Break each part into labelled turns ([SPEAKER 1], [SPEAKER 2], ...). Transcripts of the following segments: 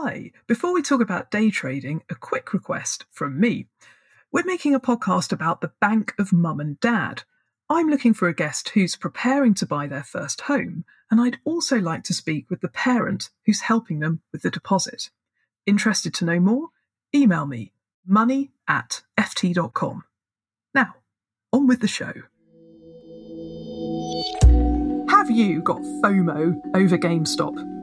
[SPEAKER 1] Hi, before we talk about day trading, a quick request from me. We're making a podcast about the Bank of Mum and Dad. I'm looking for a guest who's preparing to buy their first home, and I'd also like to speak with the parent who's helping them with the deposit. Interested to know more? Email me money at ft.com. Now, on with the show. Have you got FOMO over GameStop?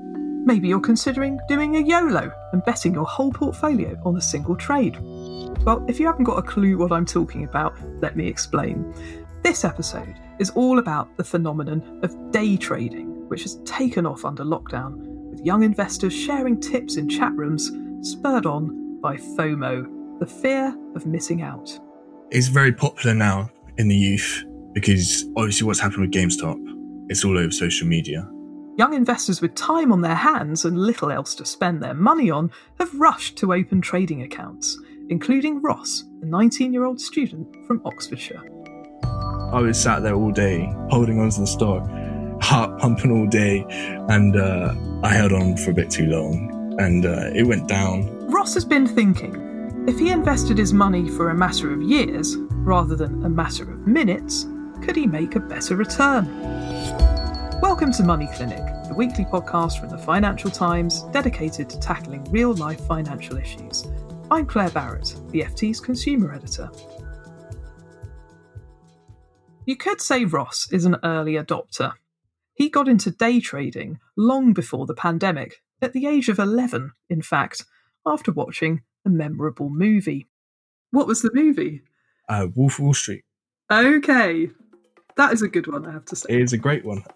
[SPEAKER 1] Maybe you're considering doing a YOLO and betting your whole portfolio on a single trade. Well, if you haven't got a clue what I'm talking about, let me explain. This episode is all about the phenomenon of day trading, which has taken off under lockdown, with young investors sharing tips in chat rooms, spurred on by FOMO, the fear of missing out.
[SPEAKER 2] It's very popular now in the youth because obviously what's happened with GameStop, it's all over social media.
[SPEAKER 1] Young investors with time on their hands and little else to spend their money on have rushed to open trading accounts, including Ross, a 19 year old student from Oxfordshire.
[SPEAKER 2] I was sat there all day holding onto the stock, heart pumping all day, and uh, I held on for a bit too long and uh, it went down.
[SPEAKER 1] Ross has been thinking if he invested his money for a matter of years rather than a matter of minutes, could he make a better return? Welcome to Money Clinic, the weekly podcast from the Financial Times dedicated to tackling real life financial issues. I'm Claer Barrett, the FT's consumer editor. You could say Ross is an early adopter. He got into day trading long before the pandemic, at the age of 11, in fact, after watching a memorable movie. What was the movie?
[SPEAKER 2] Uh, Wolf of Wall Street.
[SPEAKER 1] Okay, that is a good one, I have to say.
[SPEAKER 2] It is a great one.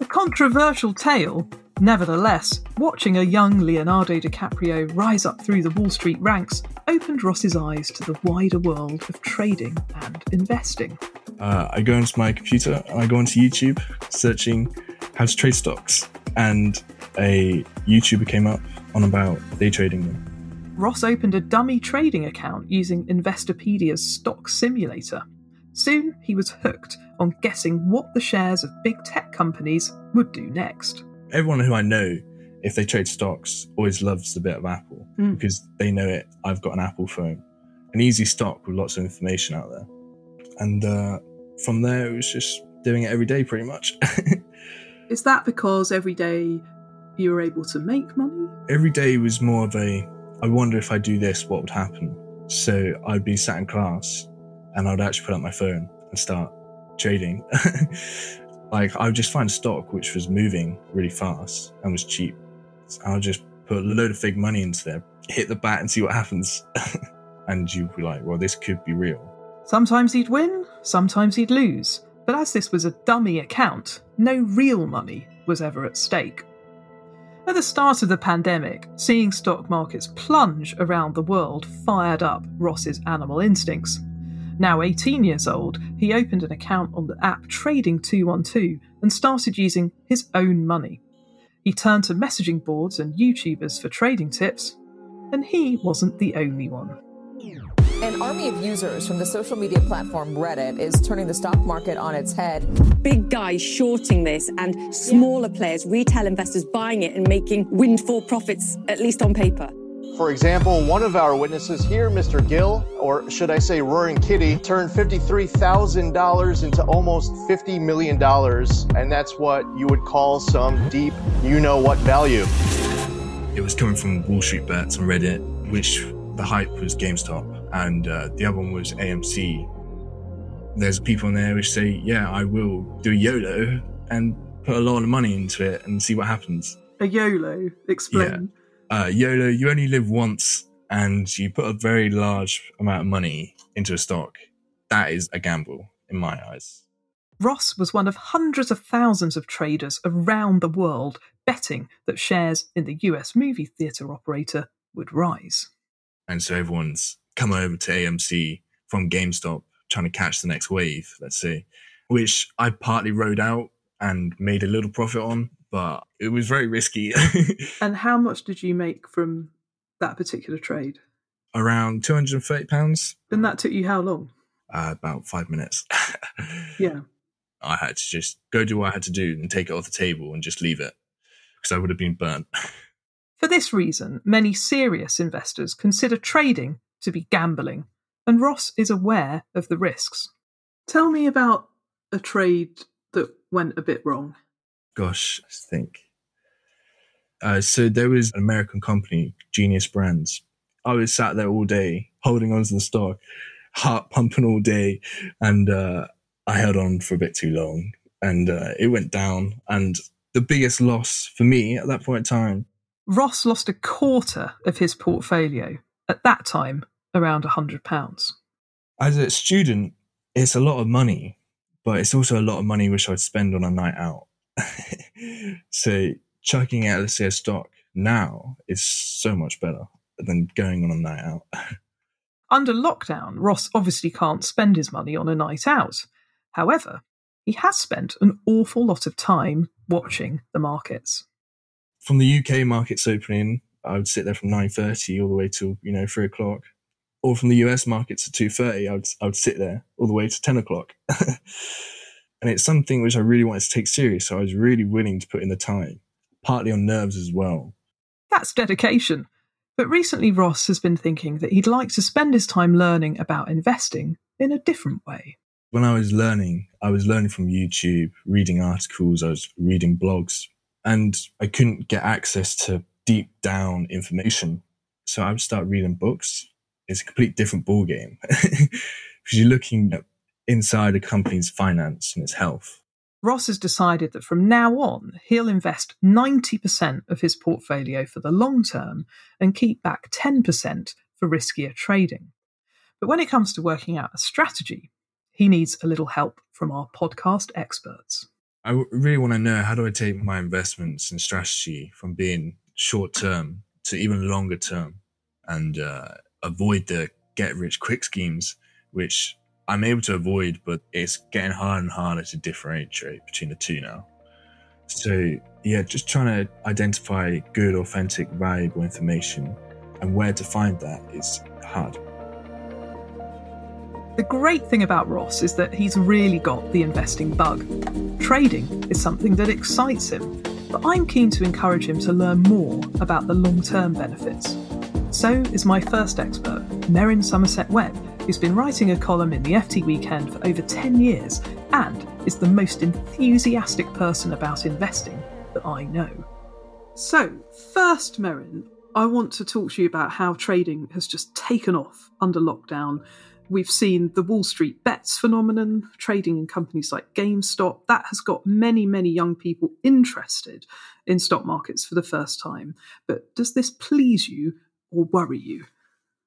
[SPEAKER 1] A controversial tale, nevertheless, watching a young Leonardo DiCaprio rise up through the Wall Street ranks opened Ross's eyes to the wider world of trading and investing.
[SPEAKER 2] uh, I go into my computer and I go onto YouTube searching how to trade stocks, and a YouTuber came up on about day trading them.
[SPEAKER 1] Ross opened a dummy trading account using Investopedia's stock simulator. Soon he was hooked on guessing what the shares of big tech companies would do next.
[SPEAKER 2] Everyone who I know, if they trade stocks, always loves the bit of Apple
[SPEAKER 1] Mm.
[SPEAKER 2] because they know it. I've got an Apple phone, an easy stock with lots of information out there, and uh, from there it was just doing it every day pretty much.
[SPEAKER 1] Is that because every day you were able to make money?
[SPEAKER 2] every day was more of a I wonder if I do this, what would happen? So I'd be sat in class and I'd actually put up my phone and start trading. like I would just find stock which was moving really fast and was cheap. So I'll just put a load of fake money into there, hit the bat and see what happens. and you'd be like, well, this could be real.
[SPEAKER 1] Sometimes he'd win, sometimes he'd lose. But as this was a dummy account, no real money was ever at stake. At the start of the pandemic, seeing stock markets plunge around the world fired up Ross's animal instincts. Now 18 years old, he opened an account on the app Trading212 and started using his own money. He turned to messaging boards and YouTubers for trading tips, and he wasn't the only one.
[SPEAKER 3] An army of users from the social media platform Reddit is turning the stock market on its head.
[SPEAKER 4] big guys shorting this and smaller players, retail investors buying it and making windfall profits, at least on paper.
[SPEAKER 5] For example, one of our witnesses here, Mr. Gill, or should I say Roaring Kitty, turned $53,000 into almost $50 million. And that's what you would call some deep, you know what value.
[SPEAKER 2] It was coming from Wall Street Bets on Reddit, which the hype was GameStop, and uh, the other one was AMC. There's people in there which say, "Yeah, I will do YOLO and put a lot of money into it and see what happens."
[SPEAKER 1] A YOLO, explain.
[SPEAKER 2] Uh, YOLO, you only live once, and you put a very large amount of money into a stock. That is a gamble in my eyes.
[SPEAKER 1] Ross was one of hundreds of thousands of traders around the world betting that shares in the US movie theatre operator would rise.
[SPEAKER 2] And so everyone's come over to AMC from GameStop trying to catch the next wave, let's say, which I partly rode out and made a little profit on, but it was very risky.
[SPEAKER 1] And how much did you make from that particular trade?
[SPEAKER 2] Around £230,
[SPEAKER 1] And that took you how long?
[SPEAKER 2] uh, about five minutes.
[SPEAKER 1] Yeah.
[SPEAKER 2] I had to just go do what I had to do and take it off the table and just leave it because I would have been burnt.
[SPEAKER 1] For this reason, many serious investors consider trading to be gambling, and Ross is aware of the risks. Tell me about a trade that went a bit wrong.
[SPEAKER 2] Gosh, I think. Uh, so there was an American company, Genius Brands. I was sat there all day holding onto the stock, heart pumping all day, and uh, I held on for a bit too long, and uh, it went down. And the biggest loss for me at that point in time,
[SPEAKER 1] Ross lost a quarter of his portfolio, at that time around a £100.
[SPEAKER 2] as a student, it's a lot of money, but it's also a lot of money which I'd spend on a night out. so chucking out, let's say, a stock now is so much better than going on a night out.
[SPEAKER 1] Under lockdown, Ross obviously can't spend his money on a night out. However, he has spent an awful lot of time watching the markets.
[SPEAKER 2] From the UK markets opening, I would sit there from nine thirty all the way till you know three o'clock, or from the US markets at two thirty, I would I would sit there all the way to ten o'clock. and it's something which I really wanted to take serious, so I was really willing to put in the time, partly on nerves as well.
[SPEAKER 1] That's dedication. But recently, Ross has been thinking that he'd like to spend his time learning about investing in a different way.
[SPEAKER 2] when I was learning, I was learning from YouTube, reading articles, I was reading blogs, and I couldn't get access to deep down information. So I would start reading books. It's a complete different ballgame because you're looking at inside a company's finance and its health.
[SPEAKER 1] Ross has decided that from now on, he'll invest 90% of his portfolio for the long term and keep back 10% for riskier trading. But when it comes to working out a strategy, he needs a little help from our podcast experts.
[SPEAKER 2] I really want to know how do I take my investments and strategy from being short term to even longer term and uh, avoid the get rich quick schemes, which I'm able to avoid, but it's getting harder and harder to differentiate between the two now. So, yeah, just trying to identify good, authentic, valuable information and where to find that is hard.
[SPEAKER 1] The great thing about Ross is that he's really got the investing bug. Trading is something that excites him, but I'm keen to encourage him to learn more about the long term benefits. So is my first expert, Merryn Somerset Webb, who's been writing a column in the FT Weekend for over 10 years and is the most enthusiastic person about investing that I know. So, first, Merryn, I want to talk to you about how trading has just taken off under lockdown. We've seen the Wall Street bets phenomenon, trading in companies like GameStop. That has got many, many young people interested in stock markets for the first time. But does this please you or worry you?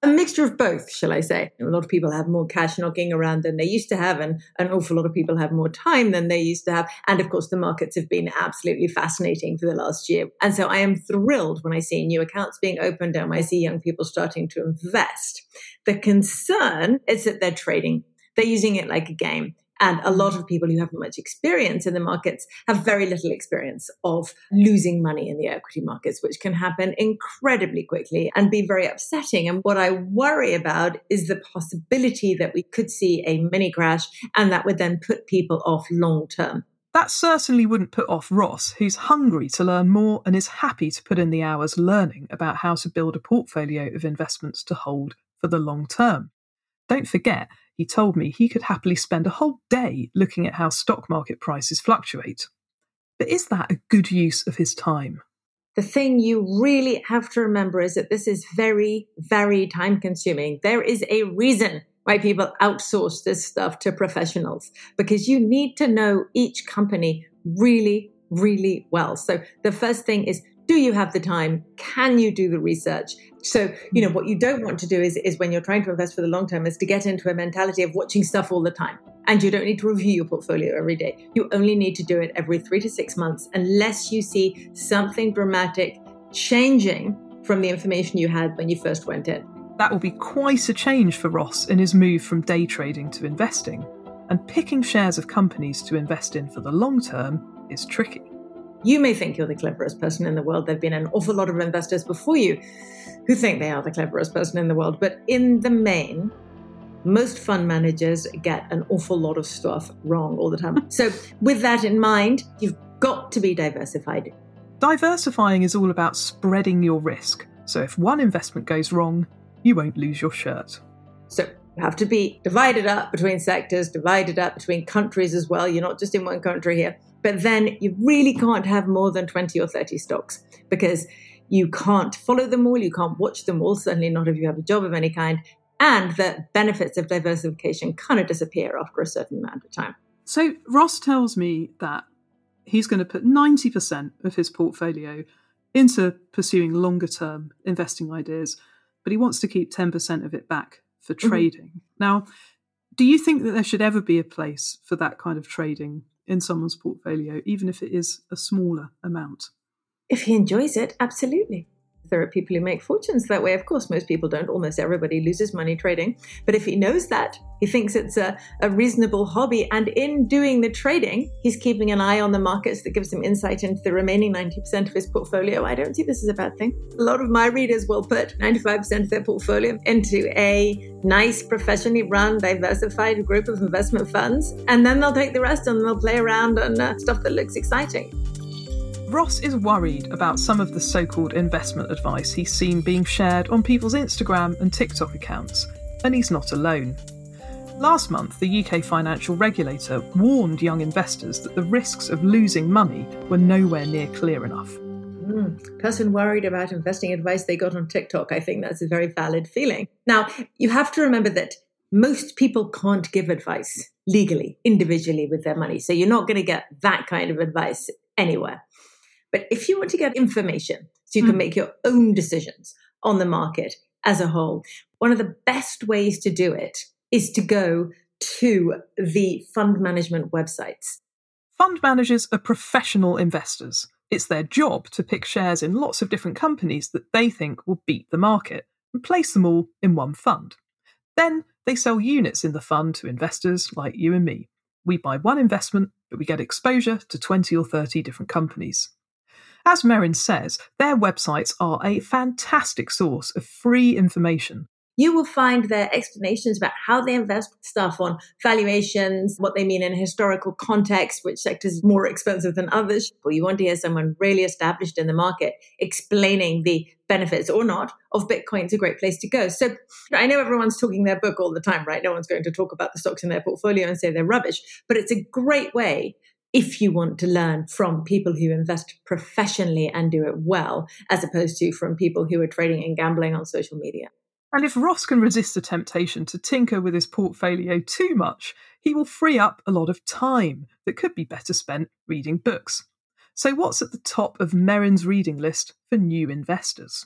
[SPEAKER 6] A mixture of both, shall I say. A lot of people have more cash knocking around than they used to have, and an awful lot of people have more time than they used to have. And of course, the markets have been absolutely fascinating for the last year. And so I am thrilled when I see new accounts being opened and I see young people starting to invest. The concern is that they're trading. They're using it like a game. And a lot of people who haven't much experience in the markets have very little experience of losing money in the equity markets, which can happen incredibly quickly and be very upsetting. And what I worry about is the possibility that we could see a mini crash and that would then put people off long term.
[SPEAKER 1] That certainly wouldn't put off Ross, who's hungry to learn more and is happy to put in the hours learning about how to build a portfolio of investments to hold for the long term. Don't forget, he told me he could happily spend a whole day looking at how stock market prices fluctuate. But is that a good use of his time?
[SPEAKER 6] The thing you really have to remember is that this is very, very time consuming. There is a reason why people outsource this stuff to professionals because you need to know each company really, really well. So the first thing is do you have the time? Can you do the research? So, you know, mm. what you don't want to do is, is when you're trying to invest for the long term is to get into a mentality of watching stuff all the time. And you don't need to review your portfolio every day. You only need to do it every three to six months unless you see something dramatic changing from the information you had when you first went in.
[SPEAKER 1] That will be quite a change for Ross in his move from day trading to investing. And picking shares of companies to invest in for the long term is tricky.
[SPEAKER 6] You may think you're the cleverest person in the world. There have been an awful lot of investors before you who think they are the cleverest person in the world. But in the main, most fund managers get an awful lot of stuff wrong all the time. so, with that in mind, you've got to be diversified.
[SPEAKER 1] Diversifying is all about spreading your risk. So, if one investment goes wrong, you won't lose your shirt.
[SPEAKER 6] So, you have to be divided up between sectors, divided up between countries as well. You're not just in one country here. But then you really can't have more than 20 or 30 stocks because you can't follow them all, you can't watch them all, certainly not if you have a job of any kind. And the benefits of diversification kind of disappear after a certain amount of time.
[SPEAKER 1] So Ross tells me that he's going to put 90% of his portfolio into pursuing longer term investing ideas, but he wants to keep 10% of it back for mm-hmm. trading. Mm-hmm. Now, do you think that there should ever be a place for that kind of trading in someone's portfolio, even if it is a smaller amount.
[SPEAKER 6] If he enjoys it, absolutely. There are people who make fortunes that way. Of course, most people don't. Almost everybody loses money trading. But if he knows that, he thinks it's a, a reasonable hobby. And in doing the trading, he's keeping an eye on the markets that gives him insight into the remaining 90% of his portfolio. I don't see this as a bad thing. A lot of my readers will put 95% of their portfolio into a nice, professionally run, diversified group of investment funds. And then they'll take the rest and they'll play around on uh, stuff that looks exciting.
[SPEAKER 1] Ross is worried about some of the so called investment advice he's seen being shared on people's Instagram and TikTok accounts, and he's not alone. Last month, the UK financial regulator warned young investors that the risks of losing money were nowhere near clear enough.
[SPEAKER 6] Mm, person worried about investing advice they got on TikTok, I think that's a very valid feeling. Now, you have to remember that most people can't give advice legally, individually with their money. So you're not going to get that kind of advice anywhere. But if you want to get information so you can mm. make your own decisions on the market as a whole, one of the best ways to do it is to go to the fund management websites.
[SPEAKER 1] Fund managers are professional investors. It's their job to pick shares in lots of different companies that they think will beat the market and place them all in one fund. Then they sell units in the fund to investors like you and me. We buy one investment, but we get exposure to 20 or 30 different companies. As Merryn says, their websites are a fantastic source of free information.
[SPEAKER 6] You will find their explanations about how they invest stuff on valuations, what they mean in historical context, which sectors are more expensive than others. Or you want to hear someone really established in the market explaining the benefits or not of Bitcoin, it's a great place to go. So I know everyone's talking their book all the time, right? No one's going to talk about the stocks in their portfolio and say they're rubbish, but it's a great way if you want to learn from people who invest professionally and do it well, as opposed to from people who are trading and gambling on social media.
[SPEAKER 1] And if Ross can resist the temptation to tinker with his portfolio too much, he will free up a lot of time that could be better spent reading books. So, what's at the top of Merryn's reading list for new investors?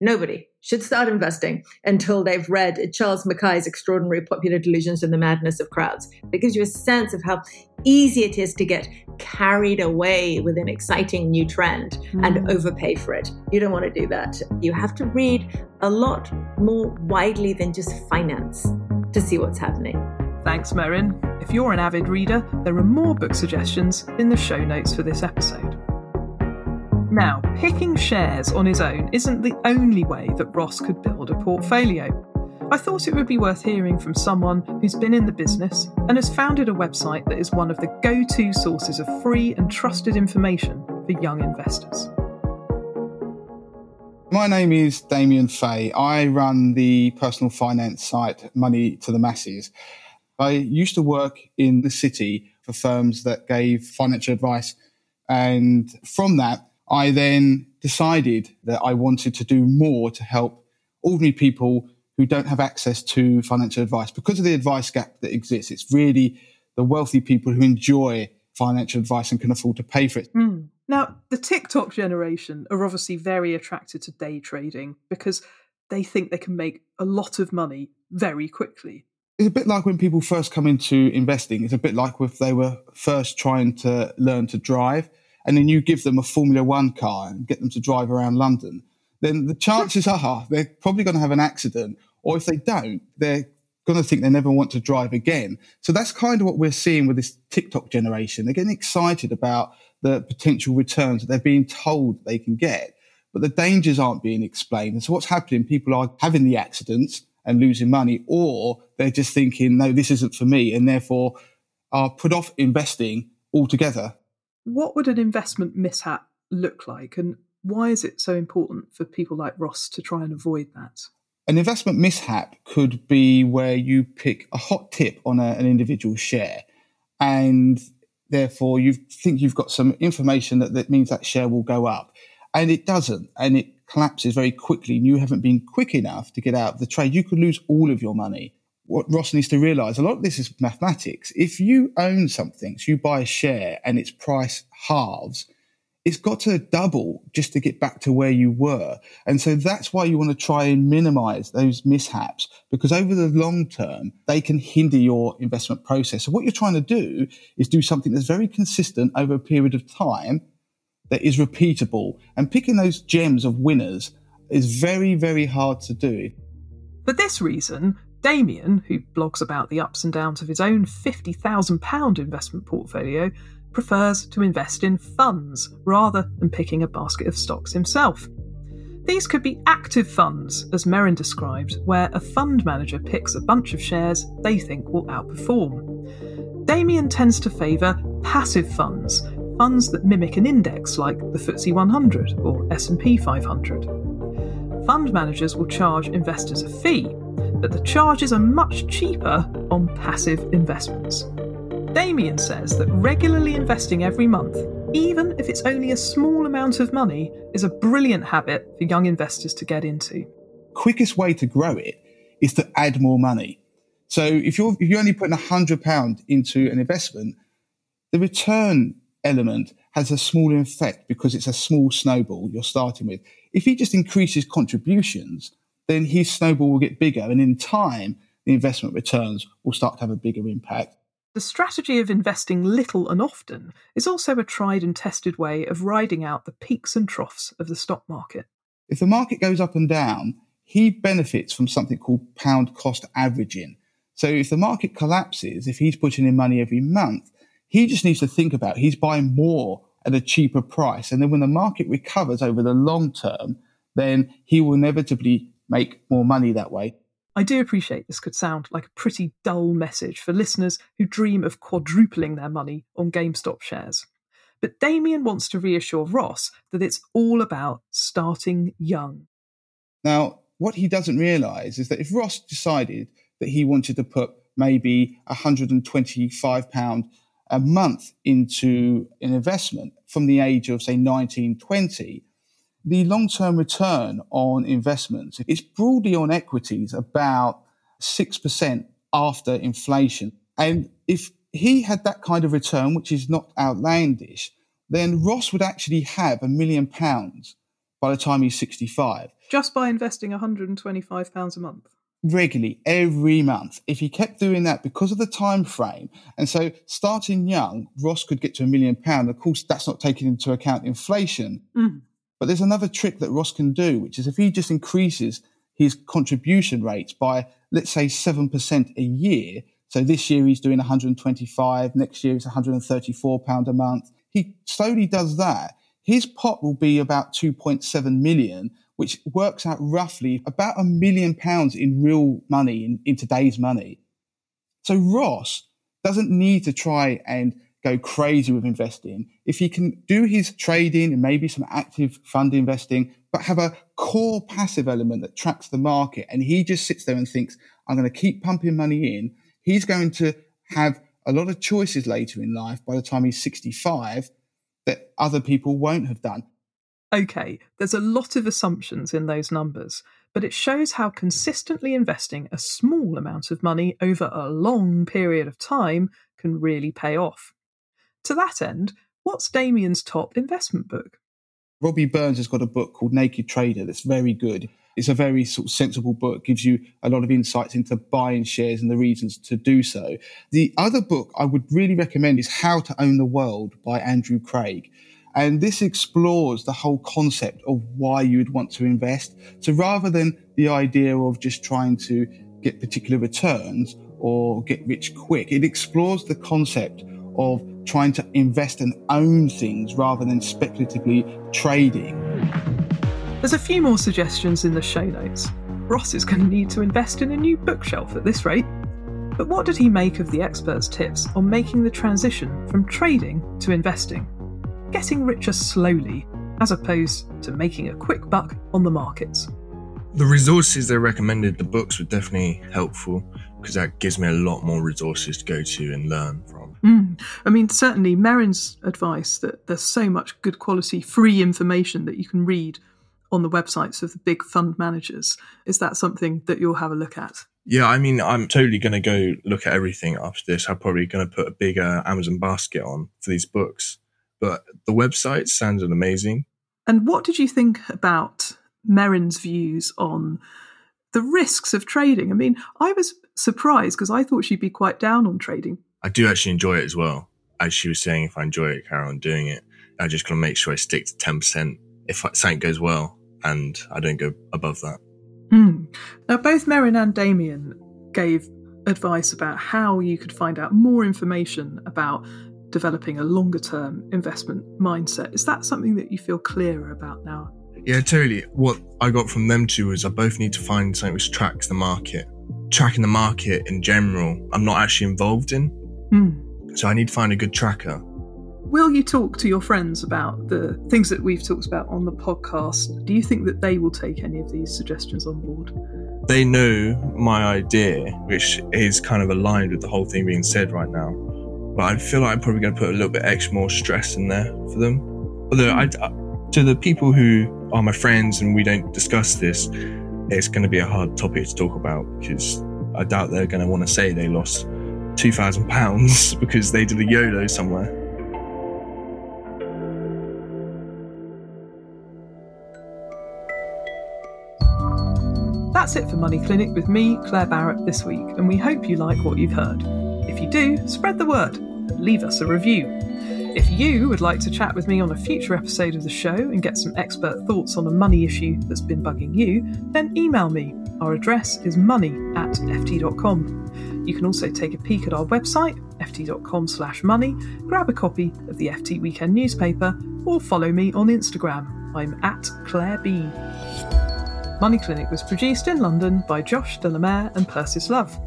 [SPEAKER 6] Nobody should start investing until they've read Charles Mackay's Extraordinary Popular Delusions and the Madness of Crowds. It gives you a sense of how easy it is to get carried away with an exciting new trend mm. and overpay for it. You don't want to do that. You have to read a lot more widely than just finance to see what's happening.
[SPEAKER 1] Thanks, Merryn. If you're an avid reader, there are more book suggestions in the show notes for this episode. Now, picking shares on his own isn't the only way that Ross could build a portfolio. I thought it would be worth hearing from someone who's been in the business and has founded a website that is one of the go to sources of free and trusted information for young investors.
[SPEAKER 7] My name is Damien Fahy. I run the personal finance site Money to the Masses. I used to work in the city for firms that gave financial advice. And from that, I then decided that I wanted to do more to help ordinary people who don't have access to financial advice because of the advice gap that exists. It's really the wealthy people who enjoy financial advice and can afford to pay for it.
[SPEAKER 1] Mm. Now, the TikTok generation are obviously very attracted to day trading because they think they can make a lot of money very quickly.
[SPEAKER 7] It's a bit like when people first come into investing. It's a bit like if they were first trying to learn to drive and then you give them a Formula One car and get them to drive around London. Then the chances are they're probably going to have an accident or if they don't, they're going to think they never want to drive again. So that's kind of what we're seeing with this TikTok generation. They're getting excited about the potential returns that they're being told they can get, but the dangers aren't being explained. And so what's happening? People are having the accidents and losing money, or they're just thinking, no, this isn't for me, and therefore are put off investing altogether.
[SPEAKER 1] What would an investment mishap look like? And why is it so important for people like Ross to try and avoid that?
[SPEAKER 7] An investment mishap could be where you pick a hot tip on a, an individual share and therefore you think you've got some information that, that means that share will go up and it doesn't and it collapses very quickly and you haven't been quick enough to get out of the trade you could lose all of your money what ross needs to realize a lot of this is mathematics if you own something so you buy a share and its price halves it's got to double just to get back to where you were. And so that's why you want to try and minimize those mishaps because over the long term, they can hinder your investment process. So what you're trying to do is do something that's very consistent over a period of time that is repeatable and picking those gems of winners is very, very hard to do.
[SPEAKER 1] For this reason, Damien, who blogs about the ups and downs of his own £50,000 investment portfolio, prefers to invest in funds rather than picking a basket of stocks himself. These could be active funds, as Merryn described, where a fund manager picks a bunch of shares they think will outperform. Damien tends to favour passive funds, funds that mimic an index like the FTSE 100 or S&P 500. Fund managers will charge investors a fee, but the charges are much cheaper on passive investments. Damien says that regularly investing every month, even if it's only a small amount of money, is a brilliant habit for young investors to get into.
[SPEAKER 7] Quickest way to grow it is to add more money. So if you're if you're only putting hundred pound into an investment, the return element has a smaller effect because it's a small snowball you're starting with. If he just increases contributions, then his snowball will get bigger, and in time, the investment returns will start to have a bigger impact.
[SPEAKER 1] The strategy of investing little and often is also a tried and tested way of riding out the peaks and troughs of the stock market.
[SPEAKER 7] If the market goes up and down, he benefits from something called pound cost averaging. So if the market collapses, if he's putting in money every month, he just needs to think about he's buying more at a cheaper price. And then when the market recovers over the long term, then he will inevitably make more money that way.
[SPEAKER 1] I do appreciate this could sound like a pretty dull message for listeners who dream of quadrupling their money on GameStop shares. But Damien wants to reassure Ross that it's all about starting young.
[SPEAKER 7] Now, what he doesn't realise is that if Ross decided that he wanted to put maybe £125 a month into an investment from the age of, say, 19, 20, the long term return on investments is broadly on equities about 6% after inflation. And if he had that kind of return, which is not outlandish, then Ross would actually have a million pounds by the time he's 65.
[SPEAKER 1] Just by investing £125 a month?
[SPEAKER 7] Regularly, every month. If he kept doing that because of the time frame, and so starting young, Ross could get to a million pounds. Of course, that's not taking into account inflation.
[SPEAKER 1] Mm.
[SPEAKER 7] But there's another trick that Ross can do, which is if he just increases his contribution rates by, let's say, 7% a year. So this year he's doing 125, next year it's 134 pound a month. He slowly does that. His pot will be about 2.7 million which works out roughly about a million pounds in real money, in, in today's money. So Ross doesn't need to try and go crazy with investing. If he can do his trading and maybe some active fund investing, but have a core passive element that tracks the market, and he just sits there and thinks, I'm going to keep pumping money in, he's going to have a lot of choices later in life by the time he's 65 that other people won't have done.
[SPEAKER 1] Okay, there's a lot of assumptions in those numbers, but it shows how consistently investing a small amount of money over a long period of time can really pay off. To that end, what's Damien's top investment book?
[SPEAKER 7] Robbie Burns has got a book called Naked Trader that's very good. It's a very sort of sensible book, gives you a lot of insights into buying shares and the reasons to do so. The other book I would really recommend is How to Own the World by Andrew Craig. And this explores the whole concept of why you would want to invest. So rather than the idea of just trying to get particular returns or get rich quick, it explores the concept of trying to invest and own things rather than speculatively trading.
[SPEAKER 1] There's a few more suggestions in the show notes. Ross is going to need to invest in a new bookshelf at this rate. But what did he make of the experts' tips on making the transition from trading to investing? Getting richer slowly, as opposed to making a quick buck on the markets.
[SPEAKER 2] The resources they recommended, the books were definitely helpful because that gives me a lot more resources to go to and learn from.
[SPEAKER 1] Mm. I mean, certainly Merryn's advice that there's so much good quality free information that you can read on the websites of the big fund managers. Is that something that you'll have a look at?
[SPEAKER 2] Yeah, I mean, I'm totally going to go look at everything after this. I'm probably going to put a bigger Amazon basket on for these books. But the website sounded amazing.
[SPEAKER 1] And what did you think about Merryn's views on the risks of trading? I mean, I was surprised because I thought she'd be quite down on trading.
[SPEAKER 2] I do actually enjoy it as well. As she was saying, if I enjoy it, carry on doing it. I just got to make sure I stick to 10% if something goes well and I don't go above that.
[SPEAKER 1] Mm. Now, both Merrin and Damien gave advice about how you could find out more information about developing a longer term investment mindset. Is that something that you feel clearer about now?
[SPEAKER 2] Yeah, totally. What I got from them two is I both need to find something which tracks the market. Tracking the market in general, I'm not actually involved in.
[SPEAKER 1] Mm.
[SPEAKER 2] So I need to find a good tracker
[SPEAKER 1] Will you talk to your friends about the things that we've talked about on the podcast? Do you think that they will take any of these suggestions on board?
[SPEAKER 2] They know my idea, which is kind of aligned with the whole thing being said right now. But I feel like I'm probably going to put a little bit extra more stress in there for them. Although, I, to the people who are my friends and we don't discuss this, it's going to be a hard topic to talk about because I doubt they're going to want to say they lost £2,000 because they did a YOLO somewhere.
[SPEAKER 1] That's it for Money Clinic with me, Claer Barrett, this week, and we hope you like what you've heard. If you do, spread the word leave us a review. If you would like to chat with me on a future episode of the show and get some expert thoughts on a money issue that's been bugging you, then email me. Our address is money at ft.com. You can also take a peek at our website, ft.com slash money, grab a copy of the FT Weekend newspaper, or follow me on Instagram. I'm at Claer B. Money Clinic was produced in London by Josh Delamere and Persis Love.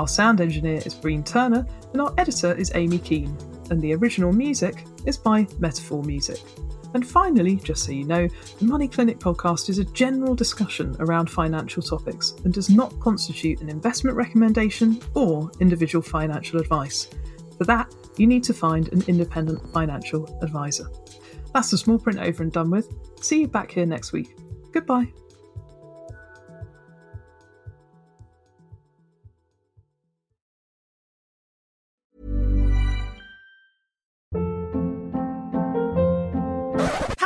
[SPEAKER 1] Our sound engineer is Breen Turner, and our editor is Amy Keane, and the original music is by Metaphor Music. And finally, just so you know, the Money Clinic podcast is a general discussion around financial topics and does not constitute an investment recommendation or individual financial advice. For that, you need to find an independent financial advisor. That's the small print over and done with. See you back here next week. Goodbye.